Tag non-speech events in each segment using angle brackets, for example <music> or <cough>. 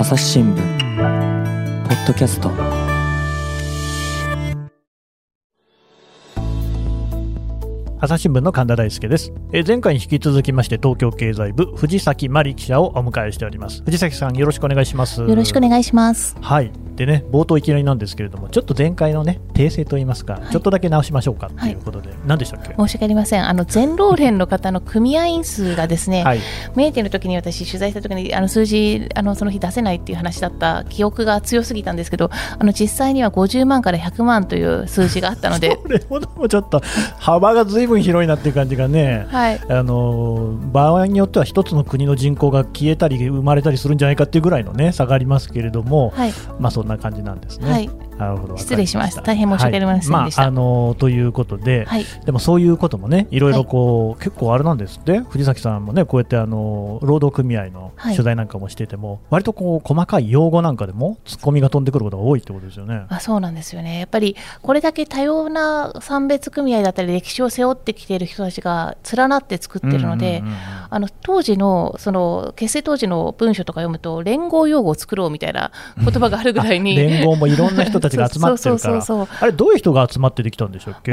朝日新聞ポッドキャスト朝日新聞の神田大輔です、えー前回に引き続きまして東京経済部藤崎真理記者をお迎えしております。藤崎さんよろしくお願いします。よろしくお願いします。はい。でね冒頭いきなりなんですけれどもちょっと前回のね訂正といいますか、はい。ちょっとだけ直しましょうかということで、何でしたっけ？申し訳ありません。あの全労連の方の組合員数がですね、はい。メーテルの時に私取材した時にあの数字あのその日出せないっていう話だった記憶が強すぎたんですけど、あの実際には50万から100万という数字があったので、<laughs> これほどもちょっと幅がずいぶん広いなっていう感じがねはい。あの場合によっては一つの国の人口が消えたり生まれたりするんじゃないかっていうぐらいのね差がありますけれども、はい。まあそんな感じなんですね。はい。なるほど。失礼しました。大変申し訳ありませんでした。はい。まああのということで、はい。でもそういうこともね、いろいろこう、結構あれなんですって、藤崎さんもね、こうやってあの労働組合のはい。取材なんかもしてても、割とこう細かい用語なんかでも、ツッコミが飛んでくることが多いってことですよね。あそうなんですよね。やっぱりこれだけ多様な産別組合だったり歴史を背負ってきている人たちが連なって作ってるので、うんうんうんうんあの当時のその結成当時の文書とか読むと連合用語を作ろうみたいな言葉があるぐらいに。<laughs> 連合もいろんな人たちが集まってるから、そうそうそうそうあれ、どういう人が集まってできたんでしょうっけ？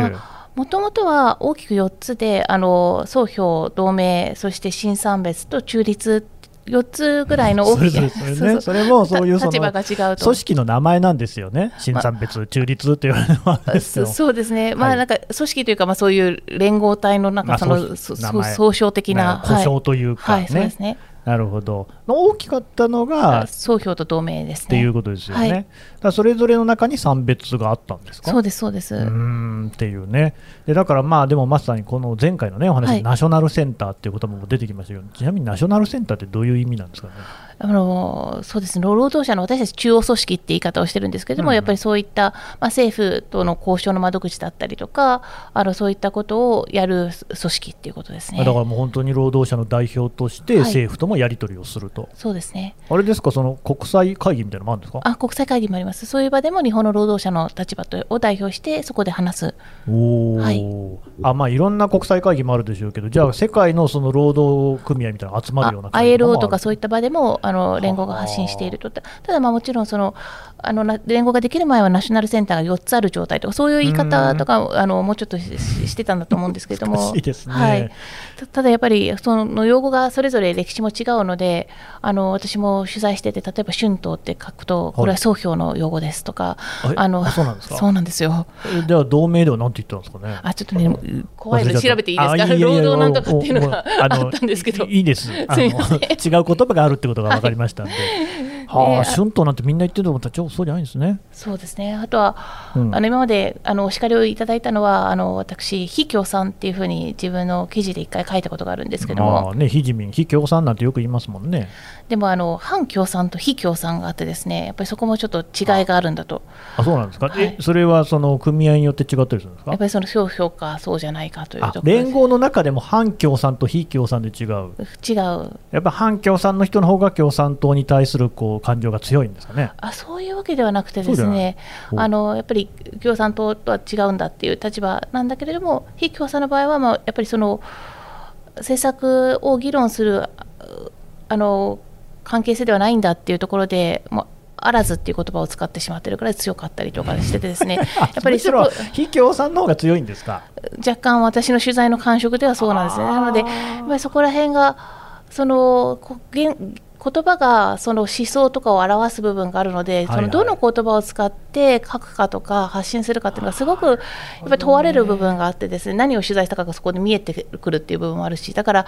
もともとは大きく4つであの総評同盟そして新産別と中立4つぐらいの大きなそそれね。それもそういうその立場が違うと。組織の名前なんですよね、新産別、中立って言われるのはそ <laughs> そうですね、まはい。あなんか組織というか、まあ、そういう連合体のなんかそまあの、総称的な、故障というかはい、はい、そうでねす、ね、なるほど、大きかったのがっ総評と同盟ですね。ていうことですよね、はいだそれぞれの中に産別があったんですか？そうです、そうです。うーんっていうね、でだからまあ、でもまさにこの前回のね、お話、はい。ナショナルセンターっていう言葉も出てきましたけど、ちなみにナショナルセンターってどういう意味なんですかね？あのそうですね。労働者の私たち中央組織って言い方をしてるんですけれども、うん。やっぱりそういった、まあ、政府との交渉の窓口だったりとかあのそういったことをやる組織っていうことですね。だからもう本当に労働者の代表としてはい。政府ともやり取りをすると、そうですね。あれですか、その国際会議みたいなのもあるんですか？あ国際会議もあります、そういう場でも日本の労働者の立場とを代表して、そこで話す、はい。あまあ、いろんな国際会議もあるでしょうけど、じゃあ、世界のその労働組合みたいな集まるような ILO とかそういいった場でもあの連合が発信していると、たただ、まあもちろんそのあのな連合ができる前はナショナルセンターが4つある状態とか、そういう言い方とか、あのもうちょっとしてたんだと思うんですけれども、<laughs> いですね。はい、たただやっぱり、その用語がそれぞれ歴史も違うので、あの私も取材してて、例えば春闘って書くと、これは総評の用語ですとか、えあのあそうなんですか？そうなんですよ。えでは、同盟ではなんて言ったんですかね。あちょっとね、怖いので調べていいですか、労働なんとかっていうのが <laughs> あったんですけど。いいいです。<laughs> 違う言葉があるってことが分かりましたんで。はあ、えー春闘なんてみんな言ってると思ったら、そうじゃないんですね。そうですね。あとは、うんあの今まであのお叱りをいただいたのは、あの私、非共産っていうふうに自分の記事で一回書いたことがあるんですけども、まあね、非自民、非共産なんてよく言いますもんね。でもあの反共産と非共産があってですね、やっぱりそこもちょっと違いがあるんだと、あ、そうなんですか？はいえ、それはその組合によって違ったりするんですか？やっぱりその評評価そうじゃないかというあと連合の中でも反共産と非共産で違う。違うやっぱ反共産の人の方が共産党に対するこう感情が強いんですかね。あそういうわけではなくてですねおあのやっぱり共産党とは違うんだっていう立場なんだけれども非共産の場合は、まあ、やっぱりその政策を議論するああの関係性ではないんだっていうところでもうあらずっていう言葉を使ってしまってるくらい強かったりとかしててですね <laughs> やっぱりそこ非共産の方が強いんですか？若干私の取材の感触ではそうなんですね。なので、やっぱりそこら辺が、その言葉がその思想とかを表す部分があるので、はいそのどの言葉を使って書くかとか発信するかっていうのがすごくやっぱり問われる部分があってですね何を取材したかがそこで見えてくるっていう部分もあるしだから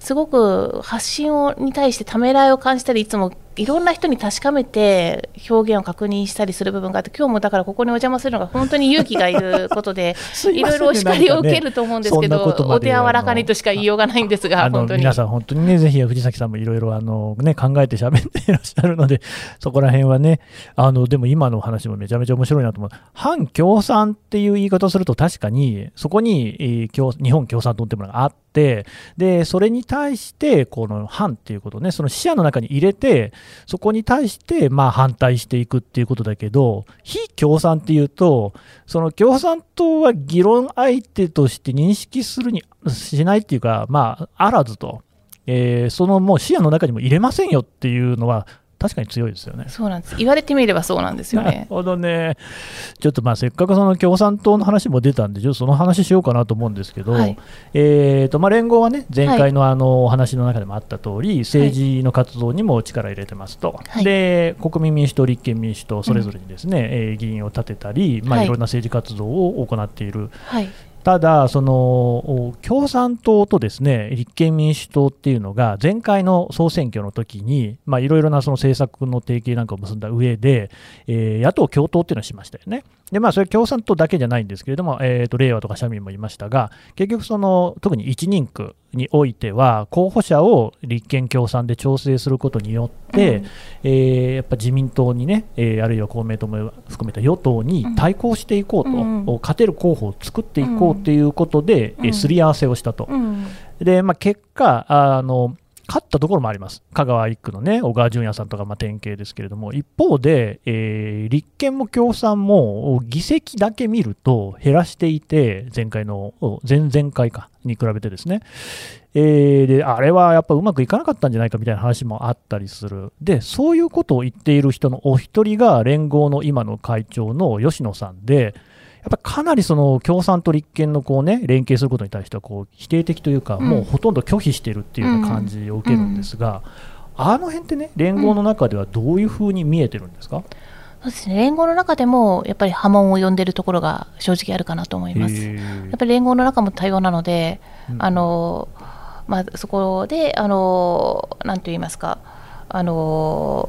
すごく発信をに対してためらいを感じたりいつもいろんな人に確かめて表現を確認したりする部分があって今日もだからここにお邪魔するのが本当に勇気がいることで <laughs> すいろいろお叱りを受けると思うんですけど、ね。お手柔らかにとしか言いようがないんですが、本当に。皆さん、本当にね、ぜひ藤崎さんもいろいろあの、ね、考えて喋っていらっしゃるので、<laughs> そこら辺はね、あのでも今のお話もめちゃめちゃ面白いなと思う、反共産っていう言い方をすると、確かにそこに、え日本共産党ってものがあって、でそれに対して、この反っていうことね、その視野の中に入れて、そこに対してまあ反対していくっていうことだけど、非共産っていうと、その共産党は議論相手として認識するにしないっていうか、まあ、あらずと、えーそのもう視野の中にも入れませんよっていうのは、確かに強いですよね。そうなんです。言われてみればそうなんですよなるね。ほどね。ちょっとまあせっかくその共産党の話も出たんで、ちょっとその話しようかなと思うんですけど、はい。えーとまあ、連合はね、前回のあのお話の中でもあった通り、政治の活動にも力を入れてますと、はい。で国民民主党、立憲民主党、それぞれにですね、えー議員を立てたり、まあ、はい。いろんな政治活動を行っている。はいただ、その共産党とですね立憲民主党っていうのが、前回の総選挙の時に、まあいろいろなその政策の提携なんかを結んだ上で、えー野党共闘っていうのをしましたよね。で、まあ、それ共産党だけじゃないんですけれども、えーと、令和とか社民もいましたが、結局、その特に1人区においては、候補者を立憲共産で調整することによって、うん。えーやっぱ自民党にね、えーあるいは公明党も含めた与党に対抗していこうと、うん。うん勝てる候補を作っていこうということで、うん。えーすり合わせをしたと。うん。で、まあ、結果あの、勝ったところもあります、香川1区のね、小川淳也さんとか、ま、典型ですけれども、一方で、えー立憲も共産も議席だけ見ると減らしていて、前回の、前々回かに比べてですね、えーで、あれはやっぱうまくいかなかったんじゃないかみたいな話もあったりする、でそういうことを言っている人のお一人が、連合の今の会長の吉野さんで、やっぱかなりその共産と立憲のこう、ね、連携することに対してはこう否定的というか、うん。もうほとんど拒否しているっていうような感じを受けるんですが、あの辺ってね、連合の中ではどういうふうに見えてるんですか、そうですね。連合の中でもやっぱり波紋を呼んでるところが正直あるかなと思います。へやーっぱり連合の中も多様なので、うん。あのまあ、そこで、あのなんと言いますか、あの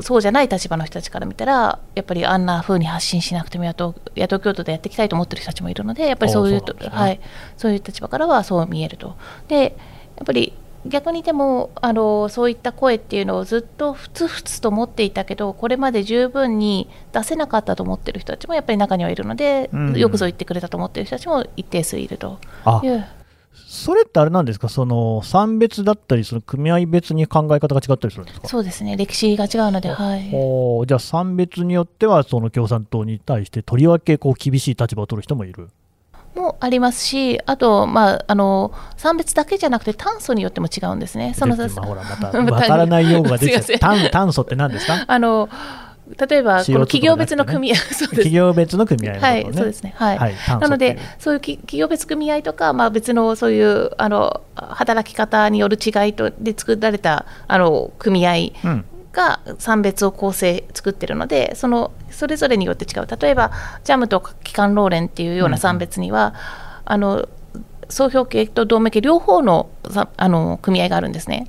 そうじゃない立場の人たちから見たら、やっぱりあんな風に発信しなくても野党野党共闘でやっていきたいと思ってる人たちもいるので、やっぱりそういうね。はい、そういう立場からはそう見えると。でやっぱり逆にでもあのそういった声っていうのをずっとふつふつと持っていたけどこれまで十分に出せなかったと思ってる人たちもやっぱり中にはいるので、うん。よくぞ言ってくれたと思ってる人たちも一定数いるとあいうそれってあれなんですか、その産別だったり、その組合別に考え方が違ったりするんですか？そうですね。歴史が違うので、はい、じゃあ、産別によっては、その共産党に対してとりわけこう厳しい立場を取る人もいる。もありますしあと、まあ、あの産別だけじゃなくて炭素によっても違うんですね。そのでまあほらまた <laughs> またわからない用語が出て <laughs> 炭炭素って何ですか？あの例えばこ CO2 の企業別の組合、<laughs> そうです企業別の組合ね。はい、そうですね。はい。はいなのでそういうき企業別組合とか、まあ、別のそういうあの働き方による違いとで作られたあの組合うんが産別を構成作ってるので、そのそれぞれによって違う。例えば、ジャムと機関労連っていうような産別には、あの総評系と同盟系両方のさあの組合があるんですね。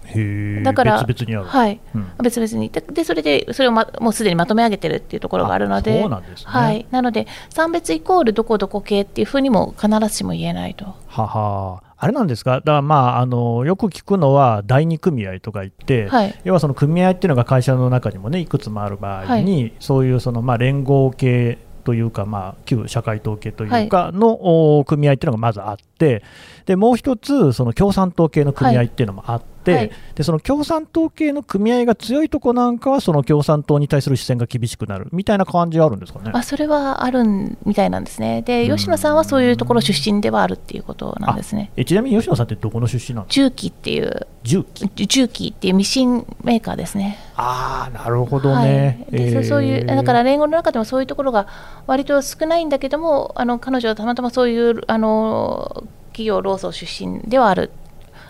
だから別々にある。はい、うん。別々に。ででそれでそれを、ま、もうすでにまとめ上げてるっていうところがあるのであそうなんですね。はい、なので産別イコールどこどこ系っていうふうにも必ずしも言えないと。はは。あれなんですか、だからまああのよく聞くのは第二組合とか言って、はい。要はその組合っていうのが会社の中にもねいくつもある場合に、そういうそのまあ連合系というか、まあ、旧社会統計というかの、お組合っていうのがまずあって、でもう一つ、その共産党系の組合っていうのもあって、はいでその共産党系の組合が強いとこなんかは、その共産党に対する視線が厳しくなるみたいな感じはあるんですかね。あそれはあるんみたいなんですね。で、うん吉野さんはそういうところ出身ではあるっていうことなんですね。えちなみに吉野さんってどこの出身なの重機っていう、重機重機っていうミシンメーカーですね。ああ、なるほどね。はい、でそえーそういうだから連合の中でもそういうところが割と少ないんだけどもあの彼女はたまたまそういうあの企業労組出身ではある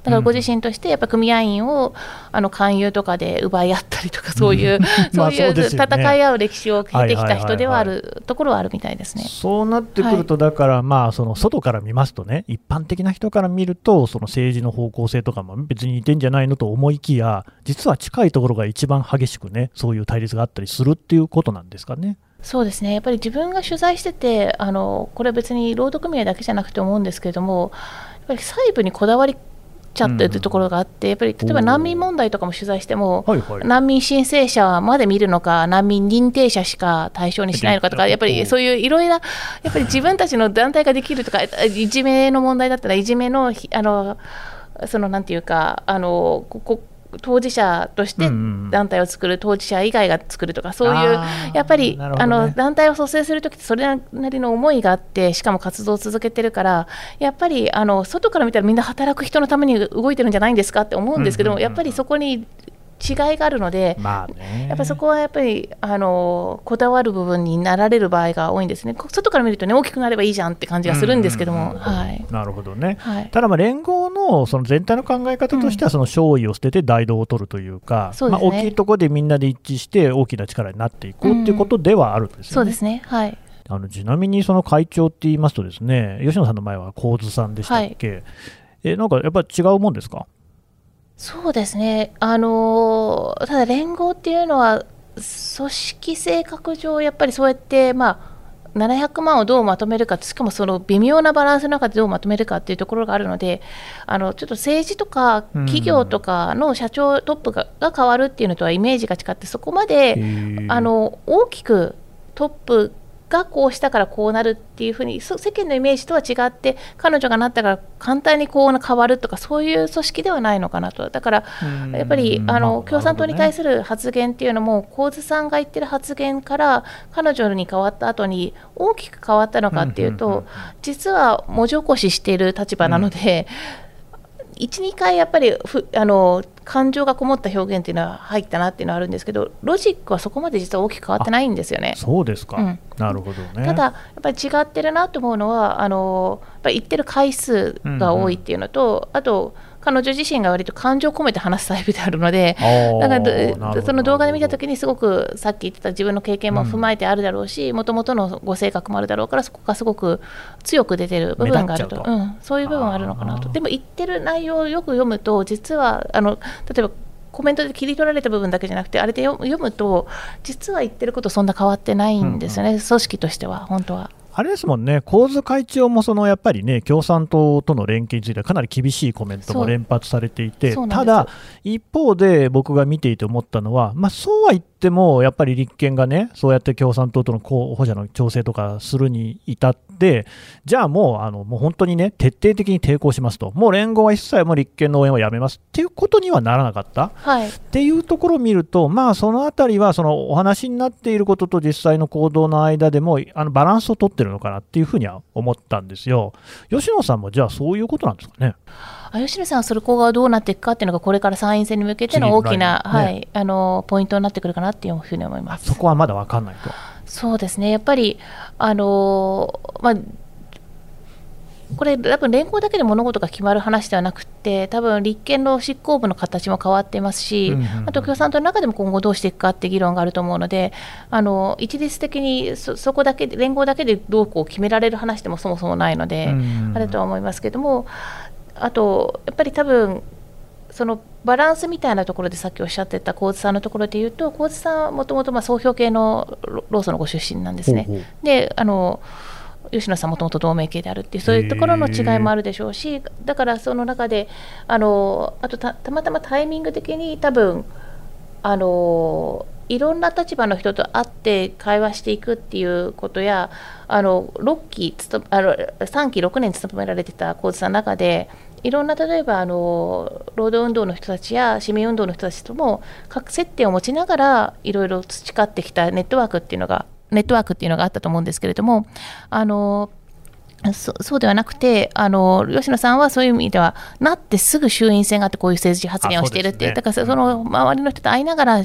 だからご自身としてやっぱ組合員をあの勧誘とかで奪い合ったりとかそういう、<laughs> まあそういう戦い合う歴史を経てきた人ではあはいるところはあるみたいですね。そうなってくると、だから、まあ、その外から見ますとね、一般的な人から見ると、その政治の方向性とかも別に似てんじゃないのと思いきや、実は近いところが一番激しくね、そういう対立があったりするっていうことなんですかね。そうですね。やっぱり自分が取材しててあのこれは別に労働組合だけじゃなくて思うんですけれどもやっぱり細部にこだわりちゃってるところがあって、やっぱり例えば難民問題とかも取材しても、はいはい。難民申請者まで見るのか、難民認定者しか対象にしないのかとか、やっぱりそういういろいろな、やっぱり自分たちの団体ができるとか、いじめの問題だったら、いじめのひあのそのなんていうか、あのここ当事者として団体を作る、当事者以外が作るとか、そういうやっぱり、あの団体を蘇生するときって、それなりの思いがあって、しかも活動を続けてるから、やっぱりあの外から見たらみんな働く人のために動いてるんじゃないんですかって思うんですけども、やっぱりそこに違いがあるので、まあね、やっぱそこはやっぱりあのこだわる部分になられる場合が多いんですね、外から見るとね、大きくなればいいじゃんって感じがするんですけども、はい、なるほどね、はい、ただ、まあ連合のその全体の考え方としては、その勝利を捨てて大道を取るというか、そうですね。まあ、大きいところでみんなで一致して、大きな力になっていこうっていうことではあるんですよね。そうですね、はい、あのちなみにその会長って言いますと、ですね。吉野さんの前は神津さんでしたっけ、えなんかやっぱり違うもんですかそうですね、あのーただ連合っていうのは、組織性格上、やっぱりそうやって、まあ、700万をどうまとめるか、しかもその微妙なバランスの中でどうまとめるかっていうところがあるので、あのちょっと政治とか企業とかの社長、トップがが変わるっていうのとはイメージが違って、そこまであの大きくトップがこうしたからこうなるっていうふうにそ世間のイメージとは違って彼女がなったから簡単にこう変わるとかそういう組織ではないのかなと。だからやっぱりあの共産党に対する発言っていうのも神津さんが言ってる発言から彼女に変わった後に大きく変わったのかっていうと実は文字起こししている立場なので。12回やっぱりふあの感情がこもった表現っていうのは入ったなっていうのはあるんですけどロジックはそこまで実は大きく変わってないんですよね。そうですか、うんなるほどね。ただ、やっぱり違ってるなと思うのは、あのやっぱり言ってる回数が多いっていうのと、あと、彼女自身が割と感情を込めて話すタイプであるので、なるほど。その動画で見たときに、すごくさっき言ってた自分の経験も踏まえてあるだろうし、もともとのご性格もあるだろうから、そこがすごく強く出てる部分があると、うん、そういう部分はあるのかなと。でも言ってる内容をよく読むと、実はあの例えばコメントで切り取られた部分だけじゃなくて、あれで読読むと、実は言ってること、そんな変わってないんですよね、組織としては、本当は。あれですもんね、神津会長もそのやっぱりね、共産党との連携についてはかなり厳しいコメントも連発されていて、ただ、一方で僕が見ていて思ったのは、まあ、そうは言っても、やっぱり立憲がね、そうやって共産党との候補者の調整とかするに至って、じゃあもう、あのもう本当にね、徹底的に抵抗しますと、もう連合は一切もう立憲の応援はやめますっていうことにはならなかった。はいっていうところを見ると、まあ、そのあたりはそのお話になっていることと実際の行動の間でもあのバランスを取ってるのかなっていうふうには思ったんですよ。吉野さんもじゃあそういうことなんですかね？あ吉野さんはそれこがどうなっていくかっていうのが、これから参院選に向けての大きな、ねはい、あのポイントになってくるかなっていうふうに思います。そこはまだ分かんないと。そうですね、やっぱり、あのまあ、これ、多分連合だけで物事が決まる話ではなくて、多分立憲の執行部の形も変わっていますし、うんうんうん。あと共産党の中でも今後どうしていくかって議論があると思うので、あの一律的にそそこだけで、連合だけでどうこう決められる話でもそもそもないので、うん。あれとは思いますけども、あと、やっぱり多分そのバランスみたいなところでさっきおっしゃってた神津さんのところで言うと、神津さんはもともと総評系のロローソンのご出身なんですね。ほうほうであの吉野さんもともと同盟系であるっていうそういうところの違いもあるでしょうしだからその中であのあとたたまたまタイミング的に多分あのいろんな立場の人と会って会話していくっていうことやあの6期あの3期6年務められてた神津さんの中でいろんな例えばあの労働運動の人たちや市民運動の人たちとも各接点を持ちながらいろいろ培ってきたネットワークっていうのがネットワークっていうのがあったと思うんですけれどもあのそそうではなくてあの、吉野さんはそういう意味では、なってすぐ衆院選があって、こういう政治発言をしているっていう、うねだからその周りの人と会いながら、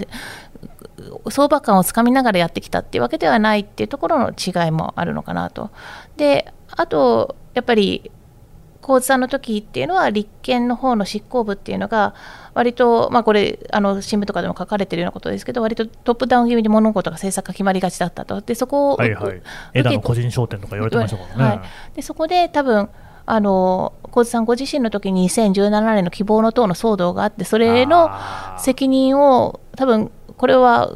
相場感をつかみながらやってきたっていうわけではないっていうところの違いもあるのかなと。であとやっぱり神津さんの時っていうのは立憲の方の執行部っていうのが割と、まあ、これあの新聞とかでも書かれてるようなことですけど割とトップダウン気味に物事が政策が決まりがちだったとでそこを、はいはい。枝の個人商店とか言われてましたからね。はい、でそこで多分あの神津さんご自身の時に2017年の希望の党の騒動があってそれの責任を多分これは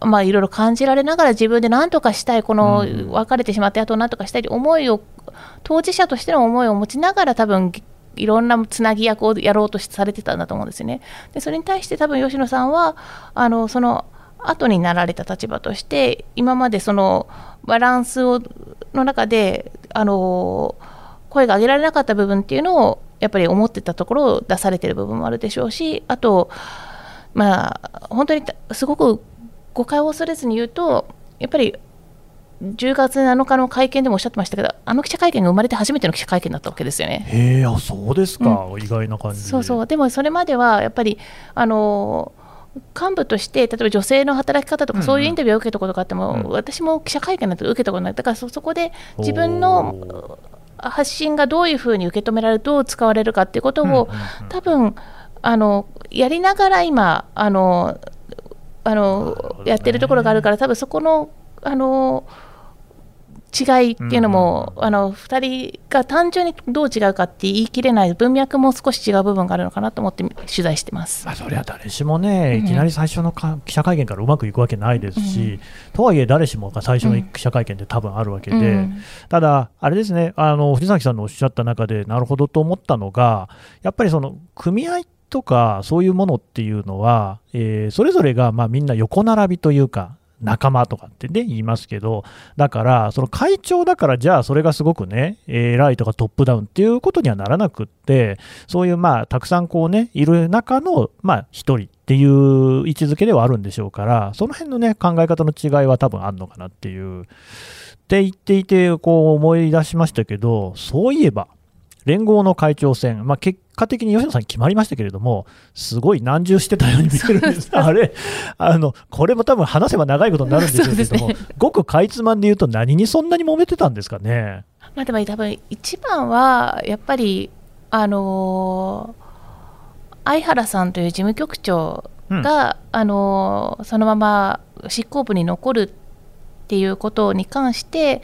まあいろいろ感じられながら自分で何とかしたいこのうん別れてしまった後何とかしたいという思いを当事者としての思いを持ちながら多分いろんなつなぎ役をやろうとされてたんだと思うんですね。でそれに対して多分吉野さんはあのその後になられた立場として今までそのバランスをの中であの声が上げられなかった部分っていうのをやっぱり思ってたところを出されてる部分もあるでしょうしあとまあ本当にすごく誤解を恐れずに言うとやっぱり10月7日の会見でもおっしゃってましたけどあの記者会見が生まれて初めての記者会見だったわけですよね。へえ、あそうですか、意外な感じ。で。そうそう。でもそれまではやっぱりあの幹部として、例えば女性の働き方とか、うんうん。そういうインタビューを受けたことがあっても、うん。私も記者会見なんて受けたことない、だからそそこで自分の発信がどういうふうに受け止められる、どう使われるかっていうことを、うんうんうん。多分あのやりながら今、あのあのね。やってるところがあるから、多分そこのあの違いっていうのも、うんあの2人が単純にどう違うかって言い切れない文脈も少し違う部分があるのかなと思って取材してます。まあ、そりゃ誰しもね、うん。いきなり最初のか記者会見からうまくいくわけないですし、うんとはいえ、誰しもが最初の記者会見って多分あるわけで、うん。ただ、あれですねあの、藤崎さんのおっしゃった中で、なるほどと思ったのが、やっぱりその組合とか、そういうものっていうのは、えーそれぞれがまあみんな横並びというか、仲間とかってね、言いますけど、だから、その会長だから、じゃあそれがすごくね、偉いとかトップダウンっていうことにはならなくって、そういうまあ、たくさんこうね、いる中の、まあ、一人っていう位置づけではあるんでしょうから、その辺のね、考え方の違いは多分あるのかなっていう。って言っていて、こう思い出しましたけど、そういえば、連合の会長選、まあ、結果的に吉野さん決まりましたけれども、すごい難重してたように見えるんです。あれ、あの、これも多分話せば長いことになるんでしょうけども、そうですごくかいつまんで言うと何にそんなに揉めてたんですかね。まあ、でも多分一番はやっぱり、あのー相原さんという事務局長が、あのーそのまま執行部に残るっていうことに関して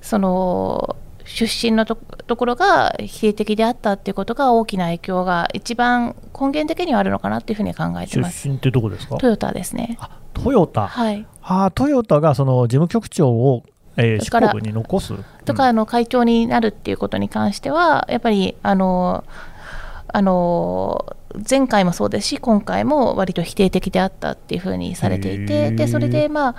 その出身のとところが否定的であったっていうことが大きな影響が一番根源的にはあるのかなっていうふうに考えて出ます。身ってどこですか？トヨタですね。あトヨタ。はい、あートヨタがその事務局長を、えー執行部に残す？とか、あの会長になるっていうことに関しては、やっぱりあのあの前回もそうですし、今回も割と否定的であったっていうふうにされていて、でそれで、まあ、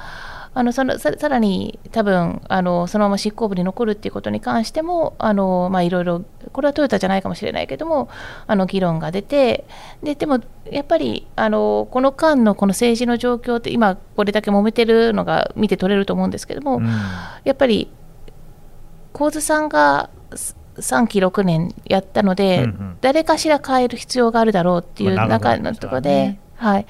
あのそのささらに多分あのそのまま執行部に残るっていうことに関しても、あのまあ、いろいろ、これはトヨタじゃないかもしれないけども、あの議論が出て、ででもやっぱりあのこの間のこの政治の状況って、今、これだけ揉めてるのが見て取れると思うんですけども、うん。やっぱり神津さんが3期6年やったので、うんうん。誰かしら変える必要があるだろうっていう中のところで、ねはい、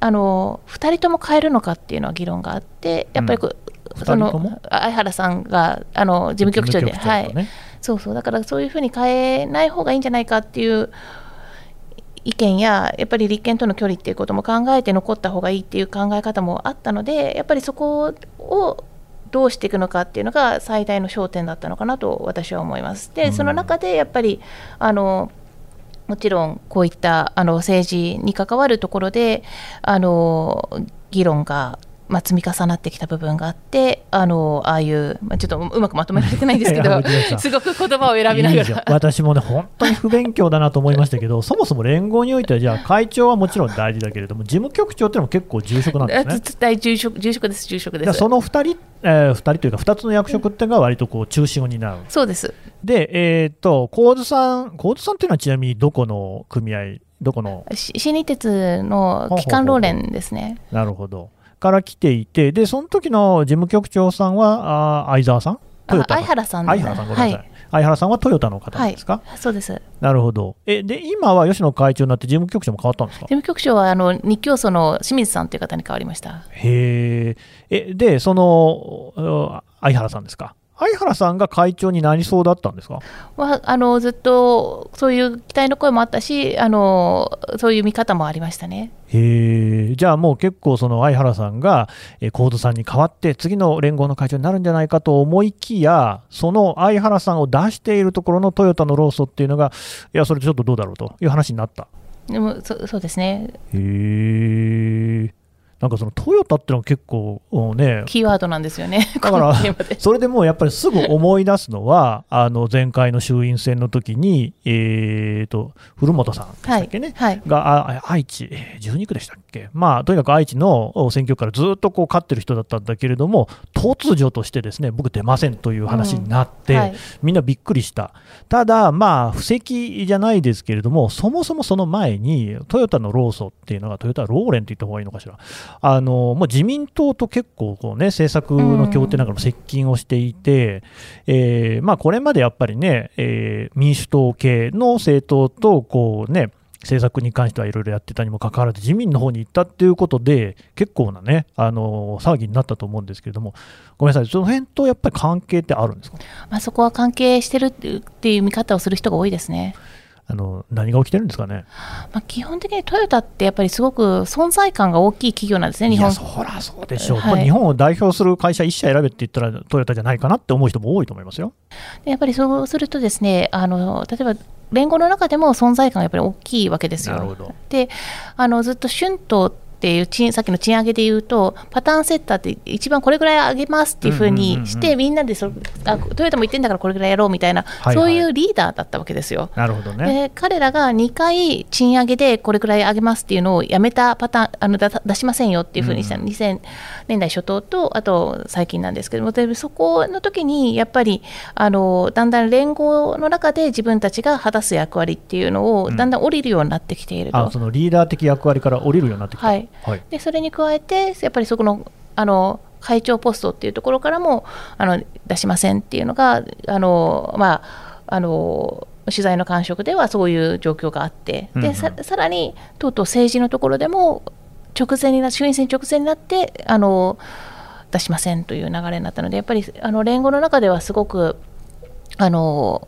あの2人とも変えるのかっていうのは議論があって、やっぱりこう、うん。そのあ相原さんがあの事務局長で、事務はい。そうそう、だからそういうふうに変えない方がいいんじゃないかっていう意見や、やっぱり立憲との距離っていうことも考えて残った方がいいっていう考え方もあったので、やっぱりそこをどうしていくのかっていうのが最大の焦点だったのかなと私は思います。で、うん。その中でやっぱりあのもちろんこういったあの政治に関わるところであの議論が、まあ、積み重なってきた部分があってあのああいう、まあ、ちょっとうまくまとめられてないんですけど <laughs> すごく言葉を選びないがら。私もね、本当に不勉強だなと思いましたけど、<laughs> そもそも連合においては、じゃあ、会長はもちろん大事だけれども、事務局長っていうのも結構重職なんですね。大重職重職です、重職です。その2人、えー、二人というか、2つの役職っていうのが割とこう中心を担う。そうです。で、えーっと、神津さん、神津さんっていうのはちなみにどこの組合、どこの、し新日鉄の機関労連ですね。なるほど、から来ていて、で、その時の事務局長さんは、あー相沢さん？相原さん相原さん、ごめんなさい。はい相原さんはトヨタの方ですか、そうです。なるほど。え、で、今は吉野会長になって事務局長も変わったんですか？事務局長はあの日教組の清水さんという方に変わりました。へえ。え、で、その、う相原さんですか？相原さんが会長になりそうだったんですか？はあのずっとそういう期待の声もあったし、あのそういう見方もありましたね。へえ。じゃあもう結構その相原さんが、えー、神津さんに代わって次の連合の会長になるんじゃないかと思いきや、その相原さんを出しているところのトヨタの労組っていうのが、いや、それちょっとどうだろうという話になった。でもそそうですね、へえ。なんかそのトヨタっていうのは結構うんね、キーワードなんですよね、<laughs> だからそれでもうやっぱりすぐ思い出すのは、あの前回の衆院選の時に、えー、と古本さんでしたっけね、はい、があ愛知、えー12区でしたっけ、まあ、とにかく愛知の選挙区からずっとこう勝ってる人だったんだけれども、突如としてですね僕、出ませんという話になって、はい。みんなびっくりした、ただ、まあ、布石じゃないですけれども、そもそもその前に、トヨタの労組っていうのが、トヨタローレンって言った方がいいのかしら、あのもう自民党と結構こう、ね、政策の協定なんかの接近をしていて、えーまあ、これまでやっぱりね、えー民主党系の政党とこう、ね、政策に関してはいろいろやってたにもかかわらず、自民の方に行ったっていうことで、結構なね、あの騒ぎになったと思うんですけれども、ごめんなさい、その辺とやっぱり関係ってあるんですか、まあ、そこは関係してるっていう見方をする人が多いですね。あの何が起きてるんですかね、まあ、基本的にトヨタってやっぱりすごく存在感が大きい企業なんですね、日本。そらそうでしょう、はい、日本を代表する会社1社選べって言ったらトヨタじゃないかなって思う人も多いと思いますよ。やっぱりそうすると、ですねあの例えば連合の中でも存在感がやっぱり大きいわけですよ。であのずっと春闘っていう賃さっきの賃上げでいうとパターンセッターって一番これぐらい上げますっていうふうにして、みんなでそあトヨタも言ってんだからこれぐらいやろうみたいな、はいはい、そういうリーダーだったわけですよ。なるほどね。で彼らが2回賃上げでこれぐらい上げますっていうのをやめたパターンあの出しませんよっていうふうにした、うん、2000年代初頭とあと最近なんですけどもでそこの時にやっぱりあのだんだん連合の中で自分たちが果たす役割っていうのをだんだん降りるようになってきていると、うん、そのリーダー的役割から降りるようになってきた。はいはい、でそれに加えてやっぱりそこのあの会長ポストっていうところからもあの出しませんっていうのがあの、まあ、あの取材の感触ではそういう状況があって、でさらにとうとう政治のところでも直前にな衆院選直前になってあの出しませんという流れになったのでやっぱりあの連合の中ではすごくあの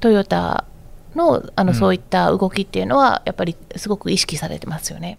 トヨタのあの、そういった動きっていうのはやっぱりすごく意識されてますよね。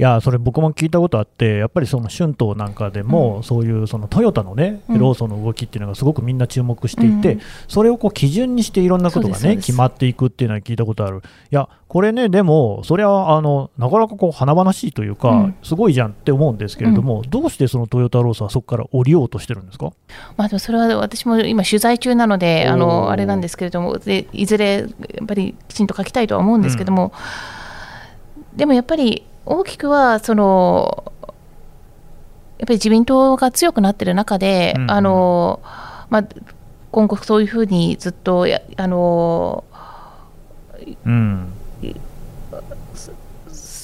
いや、それ僕も聞いたことあって、やっぱりその春闘なんかでも、そういうそのトヨタのね、ローソンの動きっていうのがすごくみんな注目していて、それをこう基準にしていろんなことがね、決まっていくっていうのは聞いたことある。いや、これね、でも、それはあのなかなかこう華々しいというか、すごいじゃんって思うんですけれども、どうしてそのトヨタローソンはそこから降りようとしてるんですか、まあ、でもそれは私も今、取材中なので、あのあれなんですけれどもで、いずれやっぱりきちんと書きたいとは思うんですけども、うん、でもやっぱり、大きくはそのやっぱり自民党が強くなっている中で、うんうん、あのまあ、今後そういうふうにずっとやあの、うん、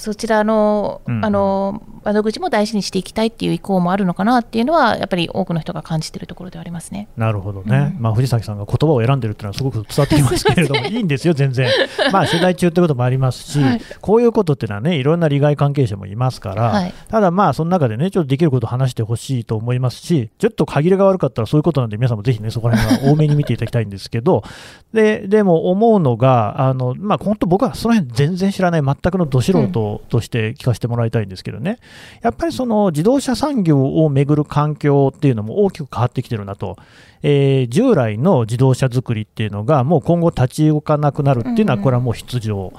そちらのあの窓口も大事にしていきたいっていう意向もあるのかなっていうのは、やっぱり多くの人が感じているところではありますね。なるほどね、うん、まあ、藤崎さんが言葉を選んでるっていうのは、すごく伝わってきますけれども、<laughs> いいんですよ、全然、<laughs> まあ、世代中ってこともありますし、はい、こういうことっていうのはね、いろんな利害関係者もいますから、はい、ただまあ、その中でね、ちょっとできることを話してほしいと思いますし、ちょっと限りが悪かったらそういうことなんで、皆さんもぜひね、そこら辺は多めに見ていただきたいんですけど、ででも思うのが、あのまあ、本当、僕はその辺全然知らない、全くのど素人として聞かせてもらいたいんですけどね、やっぱりそのの自動車産業をめぐる環境っていうのも大きく変わってきてるなと、えー、従来の自動車作りっていうのが、もう今後立ち行かなくなるっていうのは、これはもう必要、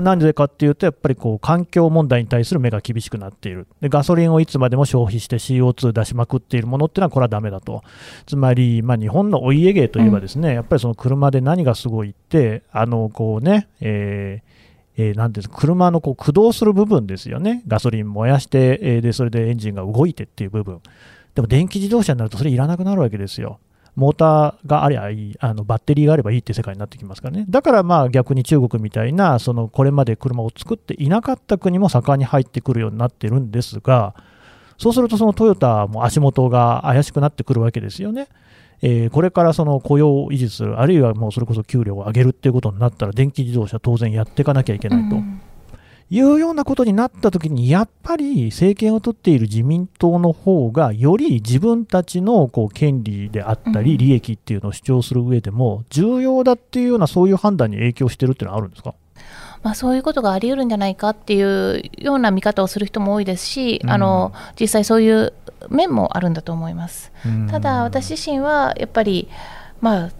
なんでかっていうと、やっぱりこう環境問題に対する目が厳しくなっている、でガソリンをいつまでも消費して CO2 出しまくっているものっていうのは、これはだめだと、つまり、まあ、日本のお家芸といえば、ですね、うん、やっぱりその車で何がすごいって、あのこうね、えーえー、なんです車のこう駆動する部分ですよね、ガソリン燃やして、えー、でそれでエンジンが動いてっていう部分、でも電気自動車になるとそれいらなくなるわけですよ。モーターがありゃいい、あのバッテリーがあればいいって世界になってきますからね。だからまあ逆に中国みたいな、そのこれまで車を作っていなかった国も盛んに入ってくるようになってるんですが、そうするとそのトヨタも足元が怪しくなってくるわけですよね。えー、これからその雇用を維持する、あるいはもうそれこそ給料を上げるっていうことになったら、電気自動車、当然やっていかなきゃいけないと。うんいうようなことになったときに、やっぱり政権を取っている自民党の方が、より自分たちのこう権利であったり、利益っていうのを主張する上でも、重要だっていうような、そういう判断に影響してるっていうのはあるんですか？まあ、そういうことがあり得るんじゃないかっていうような見方をする人も多いですし、うん、あの実際そういう面もあるんだと思います。ただ私自身はやっぱりまあ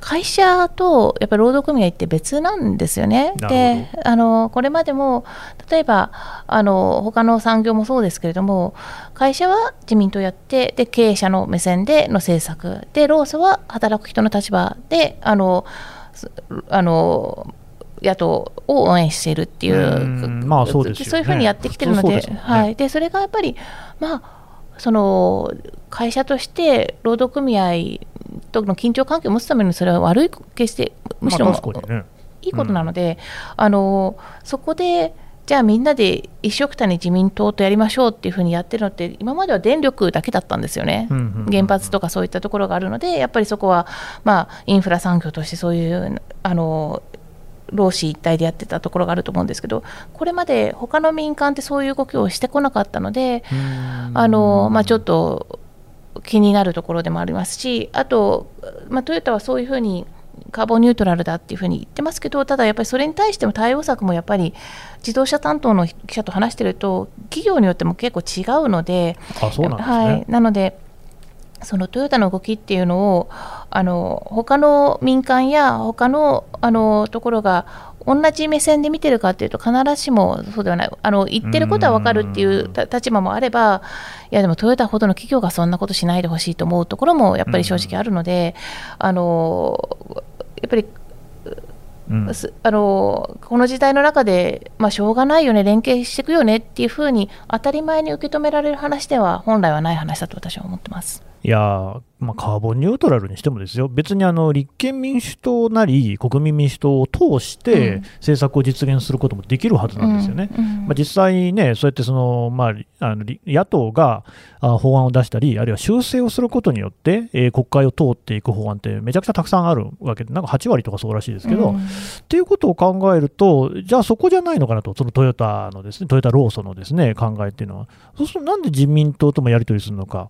会社とやっぱり労働組合って別なんですよね。であのこれまでも例えばあの他の産業もそうですけれども会社は自民党やってで経営者の目線での政策で労組は働く人の立場であのあの野党を応援しているっていう、まあそうです、ね、そういうふうにやってきてるので、ね、はい、でそれがやっぱり、まあ、その会社として労働組合との緊張関係を持つためにそれは悪い決してむしろ、ね、いいことなので、うん、あのそこでじゃあみんなで一緒くたに自民党とやりましょうっていうふうにやってるのって今までは電力だけだったんですよね、原発とかそういったところがあるのでやっぱりそこは、まあ、インフラ産業としてそういうあの労使一体でやってたところがあると思うんですけどこれまで他の民間ってそういう動きをしてこなかったのであの、まあ、ちょっと気になるところでもありますしあと、まあ、トヨタはそういうふうにカーボンニュートラルだっていうふうに言ってますけどただやっぱりそれに対しても対応策もやっぱり自動車担当の記者と話してると企業によっても結構違うのではい、なのでそのトヨタの動きっていうのをあの他の民間や他のあのところが同じ目線で見てるかっていうと必ずしもそうではない。あの言ってることは分かるっていう立場もあればいやでもトヨタほどの企業がそんなことしないでほしいと思うところもやっぱり正直あるので、あのやっぱりうん、あのこの時代の中で、まあ、しょうがないよね、連携していくよねっていうふうに当たり前に受け止められる話では本来はない話だと私は思ってます。いやまあ、カーボンニュートラルにしてもですよ、別にあの立憲民主党なり国民民主党を通して政策を実現することもできるはずなんですよね。うんうん、まあ、実際ね、そうやってその、まあ、あの野党が法案を出したり、あるいは修正をすることによって、えー、国会を通っていく法案ってめちゃくちゃたくさんあるわけで、なんか8割とかそうらしいですけど、うん、っていうことを考えると、じゃあそこじゃないのかなと、そのトヨタのですね、トヨタ労組のですね、考えっていうのは、そうするとなんで自民党ともやり取りするのか。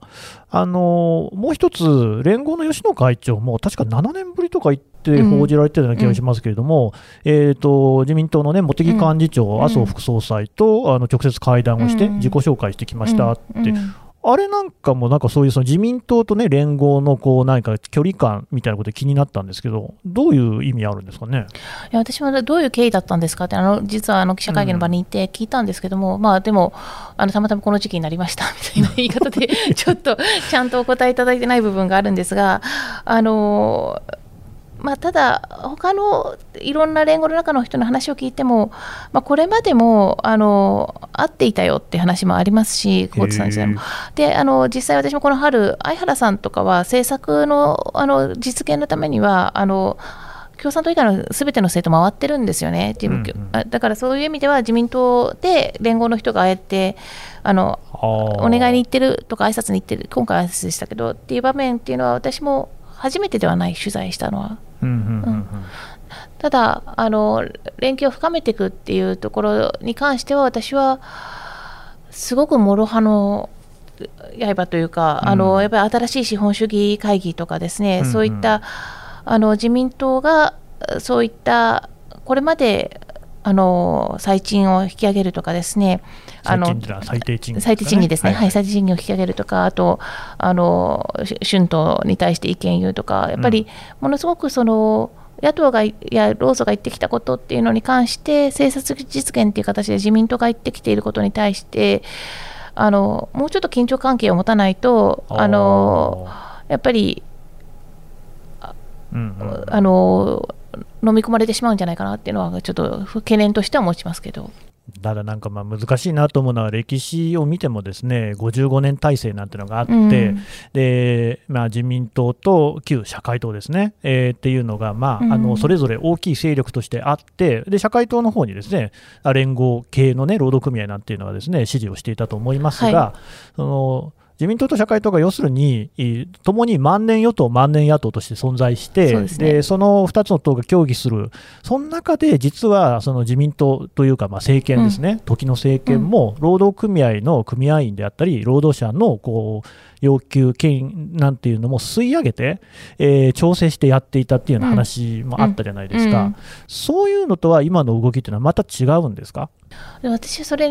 あのもう一つ、連合の吉野会長も確か7年ぶりとか言って報じられてるような気がしますけれども、うん、えーと、自民党の、ね、茂木幹事長、うん、麻生副総裁とあの直接会談をして、自己紹介してきましたって。あれなんかもなんかそういうその自民党とね連合のこう何か距離感みたいなことで気になったんですけど、どういう意味あるんですかね？いや私はどういう経緯だったんですかって、あの実はあの記者会見の場に行って聞いたんですけども、うん、まあでもあの、たまたまこの時期になりましたみたいな <laughs> 言い方で、ちょっとちゃんとお答えいただいてない部分があるんですが、あのまあ、ただ、他のいろんな連合の中の人の話を聞いても、まあ、これまでもあの会っていたよって話もありますし、久保田さん自体も。であの実際、私もこの春、相原さんとかは政策のあの実現のためには、あの共産党以外のすべての政党回ってるんですよね、うんうん、だからそういう意味では自民党で連合の人がああやってあのお願いに行ってるとか挨拶に行ってる今回挨拶でしたけどっていう場面っていうのは私も初めてではない取材したのは。ただあの連携を深めていくっていうところに関しては私はすごく諸刃の刃というか、うん、あのやっぱり新しい資本主義会議とかですね、うんうん、そういったあの自民党がそういったこれまであの最賃を引き上げるとかですね、あの最低賃金、ね、最低賃金ですね、はい、はい、最低賃金を引き上げるとか、あとあの春闘に対して意見言うとか、やっぱりものすごくその、野党がや労組が言ってきたことっていうのに関して、政策実現っていう形で自民党が言ってきていることに対して、あのもうちょっと緊張関係を持たないと、あのやっぱり、うんうん、あの飲み込まれてしまうんじゃないかなっていうのは、ちょっと懸念としては持ちますけど。ただなんかまあ難しいなと思うのは、歴史を見てもですね55年体制なんていうのがあって、うん、でまあ、自民党と旧社会党ですね、えー、っていうのが、まあ、あのそれぞれ大きい勢力としてあって、で社会党の方にですね連合系の、ね、労働組合なんていうのはですね支持をしていたと思いますが、はい、その自民党と社会党が要するに、ともに万年与党、万年野党として存在して、そ、ね、でその2つの党が協議する、その中で実はその自民党というか、まあ、政権ですね、うん、時の政権も労働組合の組合員であったり、労働者のこう要求権なんていうのも吸い上げて、えー、調整してやっていたっていうような話もあったじゃないですか、うんうん、そういうのとは今の動きっていうのはまた違うんですか？私はそれ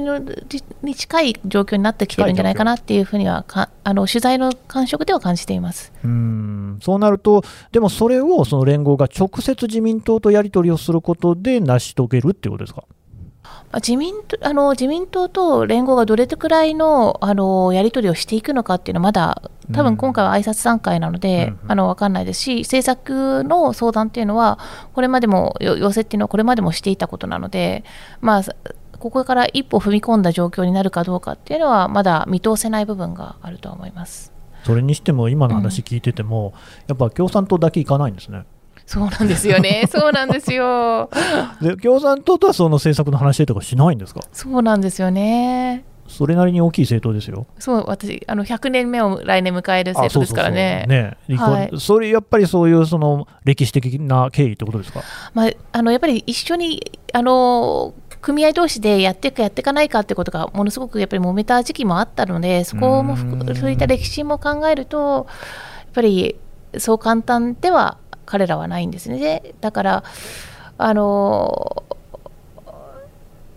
に近い状況になってきてるんじゃないかなっていうふうにはかあの取材の感触では感じています。うん。そうなると、でもそれをその連合が直接自民党とやり取りをすることで成し遂げるっていうことですか？自民あの自民党と連合がどれくらいのあのやり取りをしていくのかっていうのは、まだ多分今回は挨拶段階なので、うん、あの分かんないですし、政策の相談っていうのは、これまでも、要請っていうのはこれまでもしていたことなので、まあ、ここから一歩踏み込んだ状況になるかどうかっていうのは、まだ見通せない部分があると思います。それにしても、今の話聞いてても、うん、やっぱ共産党だけいかないんですね。そうなんですよね、<laughs> そうなんですよ。で共産党とはその政策の話とかしないんですか？そうなんですよね。それなりに大きい政党ですよ。そう、私、あの100年目を来年迎える政党ですからね。ね、はい、それやっぱりそういうその歴史的な経緯ってことですか？まあ、あのやっぱり一緒にあの組合同士でやっていくかやっていかないかってことがものすごくやっぱり揉めた時期もあったので、そこもそういった歴史も考えると、やっぱりそう簡単では彼らはないんですね。だからあの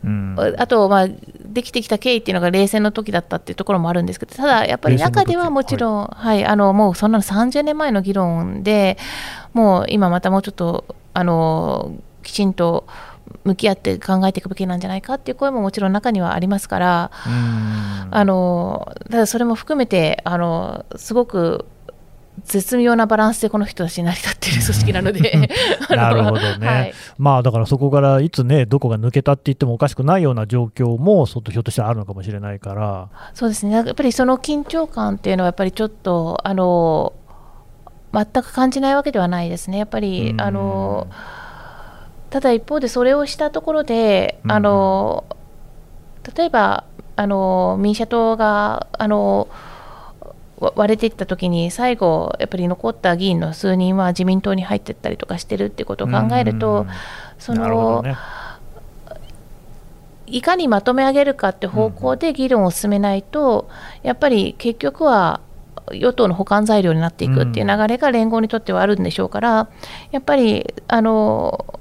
うん、あと、まあ、できてきた経緯っていうのが冷戦の時だったっていうところもあるんですけど、ただやっぱり中ではもちろん、はい、はい、あのもうそんなの30年前の議論で、もう今またもうちょっとあのきちんと向き合って考えていくべきなんじゃないかっていう声ももちろん中にはありますから、あのただそれも含めてあのすごく絶妙なバランスでこの人たち成り立っている組織なので <laughs> なるほどね、はい、まあだからそこからいつね、どこが抜けたって言ってもおかしくないような状況も、ひょっとしたらあるのかもしれないから。そうですね、やっぱりその緊張感っていうのは、やっぱりちょっと、あの全く感じないわけではないですね、やっぱり。あのただ一方でそれをしたところで、あの例えばあの民社党があの割れていった時に最後やっぱり残った議員の数人は自民党に入っていったりとかしてるってことを考えると、その、ね、いかにまとめ上げるかって方向で議論を進めないと、やっぱり結局は与党の補完材料になっていくっていう流れが連合にとってはあるんでしょうから、やっぱりあの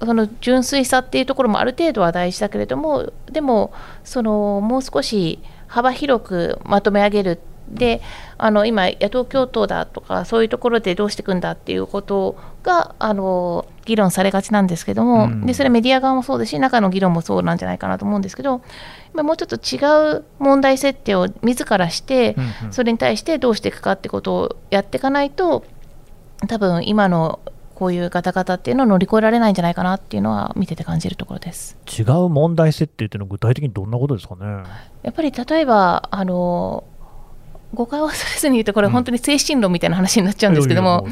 その純粋さっていうところもある程度は大事だけれどもでもそのもう少し幅広くまとめ上げるであの今、野党共闘だとかそういうところでどうしていくんだっていうことがあの議論されがちなんですけども、うん、でそれメディア側もそうですし中の議論もそうなんじゃないかなと思うんですけどもうちょっと違う問題設定を自らして、うんうん、それに対してどうしていくかってことをやっていかないと多分今のこういうガタガタっていうのを乗り越えられないんじゃないかなっていうのは見てて感じるところです。違う問題設定っていうのは具体的にどんなことですかね？やっぱり例えばあの誤解をされずに言うとこれ本当に精神論みたいな話になっちゃうんですけども、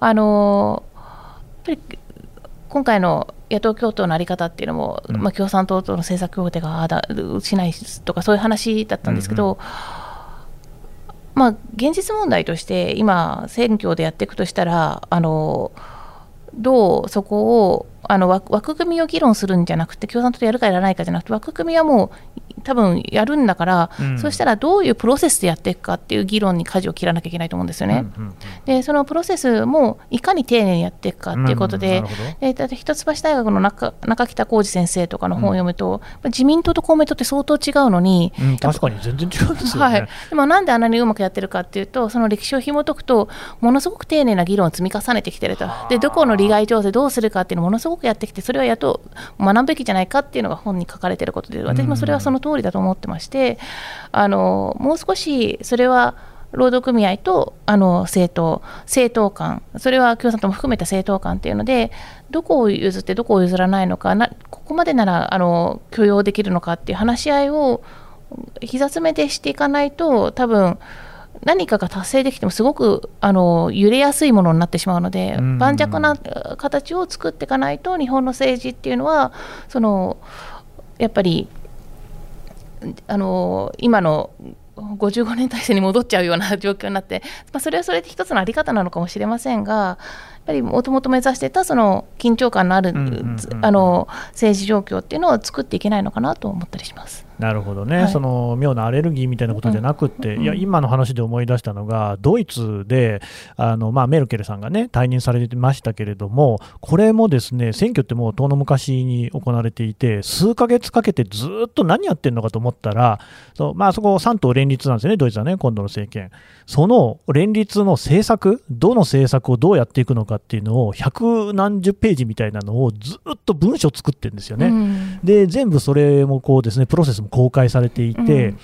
あのやっぱり今回の野党共闘の在り方っていうのも、うん、まあ、共産党との政策協定があだしないとかそういう話だったんですけど、うん。うん、まあ、現実問題として今選挙でやっていくとしたらあのどうそこをあの枠組みを議論するんじゃなくて共産党とやるかやらないかじゃなくて枠組みはもう多分やるんだから、うん、そしたらどういうプロセスでやっていくかっていう議論に舵を切らなきゃいけないと思うんですよね。うんうんうん、でそのプロセスもいかに丁寧にやっていくかっていうことで、うん一橋大学の中中北浩二先生とかの本を読むと、うん、自民党と公明党って相当違うのに、うん、確かに全然違うんですよね、はい、でもなんであんなにうまくやってるかっていうとその歴史を紐解くとものすごく丁寧な議論を積み重ねてきてると。でどこの利害調整どうするかっていうのをものすごくやってきてそれは野党学ぶべきじゃないかっていうのが本に書かれてることで私もそれはその通りだと思ってまして、あのもう少しそれは労働組合とあの政党、政党間、それは共産党も含めた政党間っていうので、どこを譲ってどこを譲らないのか、なここまでならあの許容できるのかっていう話し合いを膝詰めでしていかないと、多分何かが達成できてもすごくあの揺れやすいものになってしまうので、盤石な形を作っていかないと、日本の政治っていうのは、そのやっぱりあの今の55年体制に戻っちゃうような状況になって、まあ、それはそれで一つの在り方なのかもしれませんがぱりもともと目指してたその緊張感のある、あの政治状況っていうのを作っていけないのかなと思ったりします。なるほどね、はいその妙なアレルギーみたいなことじゃなくって、うんいや今の話で思い出したのが、ドイツであの、まあ、メルケルさんがね、退任されてましたけれども、これもですね選挙ってもう遠の昔に行われていて、数ヶ月かけてずっと何やってるのかと思ったら、そうまあ、そこ、3党連立なんですよね、ドイツはね、今度の政権。その連立の政策、どの政策をどうやっていくのかっていうのを、百何十ページみたいなのをずっと文書作ってるんですよね。うんで全部それもこうですねプロセスも公開されていて、うん。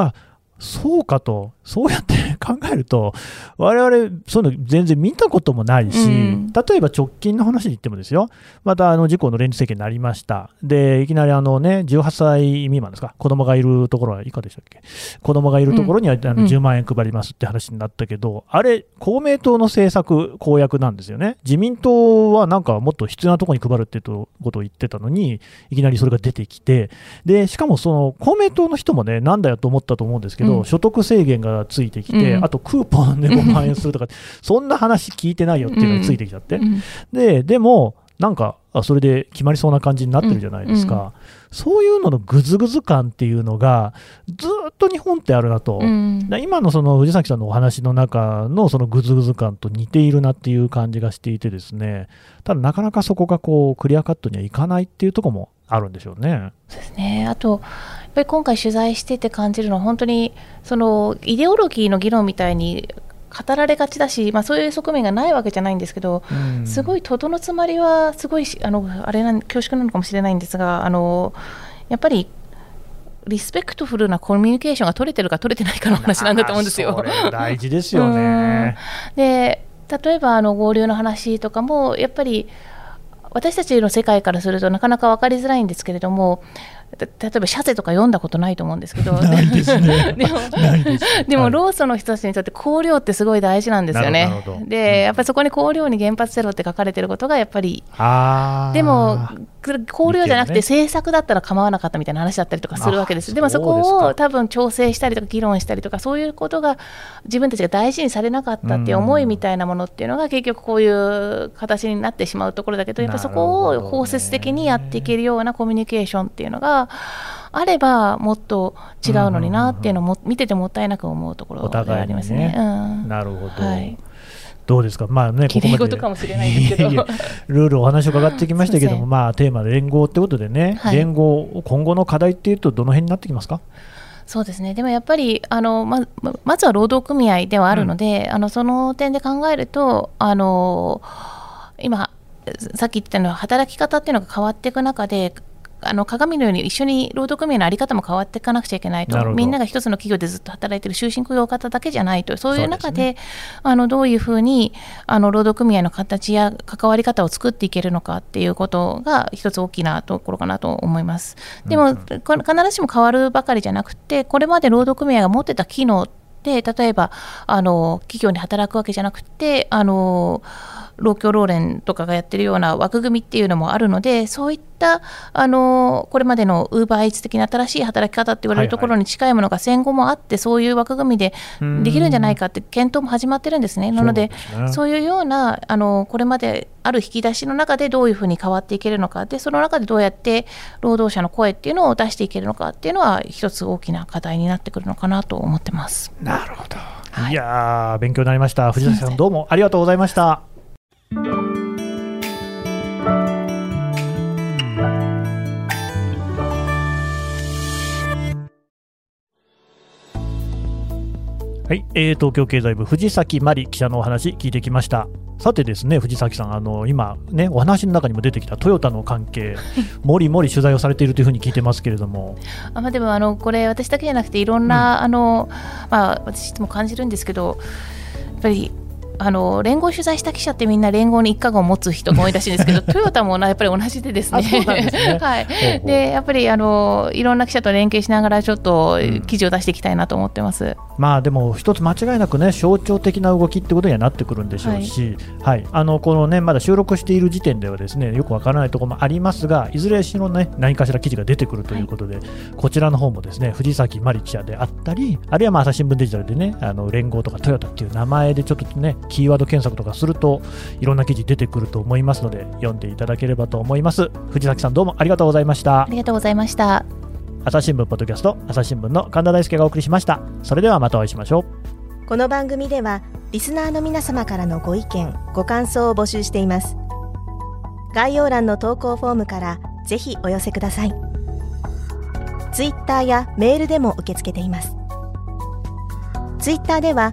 あそうかと、そうやって考えると、我々そういうの全然見たこともないし、うん。例えば直近の話で言ってもですよ、またあの事故の連立政権になりました、でいきなりあの、ね、18歳未満ですか、子供がいるところは以下でしたっけ、子供がいるところには、あのうん。10万円配りますって話になったけど、あれ、公明党の政策、公約なんですよね、自民党はなんかもっと必要なところに配るってことを言ってたのに、いきなりそれが出てきて、でしかもその公明党の人もね、なんだよと思ったと思うんですけど、うん。所得制限がついてきて、うんあとクーポンで5万円するとか、そんな話聞いてないよっていうのがついてきちゃって、うん。ででも、なんか、あそれで決まりそうな感じになってるじゃないですか、うんうそういうののぐずぐず感っていうのが、ずっと日本ってあるなと。うん。だ今のその藤崎さんのお話の中のそのぐずぐず感と似ているなっていう感じがしていてですね、ただなかなかそこがこうクリアカットにはいかないっていうところもあるんでしょうね。そうですね、あと、やっぱり今回取材してて感じるのは、本当にそのイデオロギーの議論みたいに語られがちだし、まあ、そういう側面がないわけじゃないんですけど、すごいい事の詰まりは、すごいしあのあれなん恐縮なのかもしれないんですが、あのやっぱりリスペクトフルなコミュニケーションが取れてるか取れてないかの話なんだと思うんですよ。大事ですよね。で例えばあの合流の話とかもやっぱり私たちの世界からするとなかなか分かりづらいんですけれどもた例えばシャゼとか読んだことないと思うんですけど。ですね。<laughs> でもローソンの人たちにとって香料ってすごい大事なんですよね。で、うん。やっぱりそこに香料に原発ゼロって書かれてることがやっぱり。でも、く香料じゃなくて政策だったら構わなかったみたいな話だったりとかするわけです。あでもそこを多分調整したりとか議論したりとかそういうことが自分たちが大事にされなかったっていう思いみたいなものっていうのが結局こういう形になってしまうところだけどやっぱりそこを包摂的にやっていけるようなコミュニケーションっていうのがあればもっと違うのになっていうのも見ててもったいなく思うところではありますね。うんなるほど。はいどうですか、まあね、ここまで。もしれないですけど。いやいやルールお話を伺ってきましたけども、まあ、テーマで連合ってことでね、はい。連合、今後の課題っていうと、どの辺になってきますか？そうですね。でもやっぱりあのまままずは労働組合ではあるので、あのその点で考えるとあの今さっき言ったように働き方っていうのが変わっていく中であの鏡のように一緒に労働組合の在り方も変わっていかなくちゃいけないと。みんなが一つの企業でずっと働いている終身雇用型だけじゃないとそういう中であのどういうふうにあの労働組合の形や関わり方を作っていけるのかっていうことが一つ大きなところかなと思います。でも、これ必ずしも変わるばかりじゃなくてこれまで労働組合が持ってた機能で例えばあの企業に働くわけじゃなくてあの労協労連とかがやってるような枠組みっていうのもあるのでそういったあのこれまでのウーバーイーツ的な新しい働き方って言われるところに近いものが戦後もあってそういう枠組みでできるんじゃないかって検討も始まってるんですね。なのでそういうようなあのこれまである引き出しの中でどういうふうに変わっていけるのかでその中でどうやって労働者の声っていうのを出していけるのかっていうのは一つ大きな課題になってくるのかなと思ってます。なるほど。はいいやー、勉強になりました。藤崎さんどうもありがとうございました。はい、えー、東京経済部藤崎真理記者のお話聞いてきました。さてですね、藤崎さん、あの今ね、お話の中にも出てきたトヨタの関係、もりもり取材をされているというふうに聞いてますけれども、あまあ、でもあのこれ私だけじゃなくていろんな、あのまあ、私いつも感じるんですけどやっぱりあの連合取材した記者ってみんな連合に一家号を持つ人が多いらしいんですけど <laughs> トヨタもなやっぱり同じでですね。はい。でやっぱりあのいろんな記者と連携しながらちょっとうん記事を出していきたいなと思ってます。まあでも一つ間違いなくね象徴的な動きってことにはなってくるんでしょうし、はい。あのこのねまだ収録している時点ではですねよくわからないところもありますがいずれしろね何かしら記事が出てくるということで、こちらの方もですね藤崎真理記者であったりあるいはまあ朝日新聞デジタルでねあの連合とかトヨタっていう名前でちょっとねキーワード検索とかするといろんな記事出てくると思いますので読んでいただければと思います。藤崎さんどうもありがとうございました。ありがとうございました。朝日新聞ポッドキャスト朝日新聞の神田大輔がお送りしました。それではまたお会いしましょう。この番組ではリスナーの皆様からのご意見ご感想を募集しています。概要欄の投稿フォームからぜひお寄せください。ツイッターやメールでも受け付けています。ツイッターでは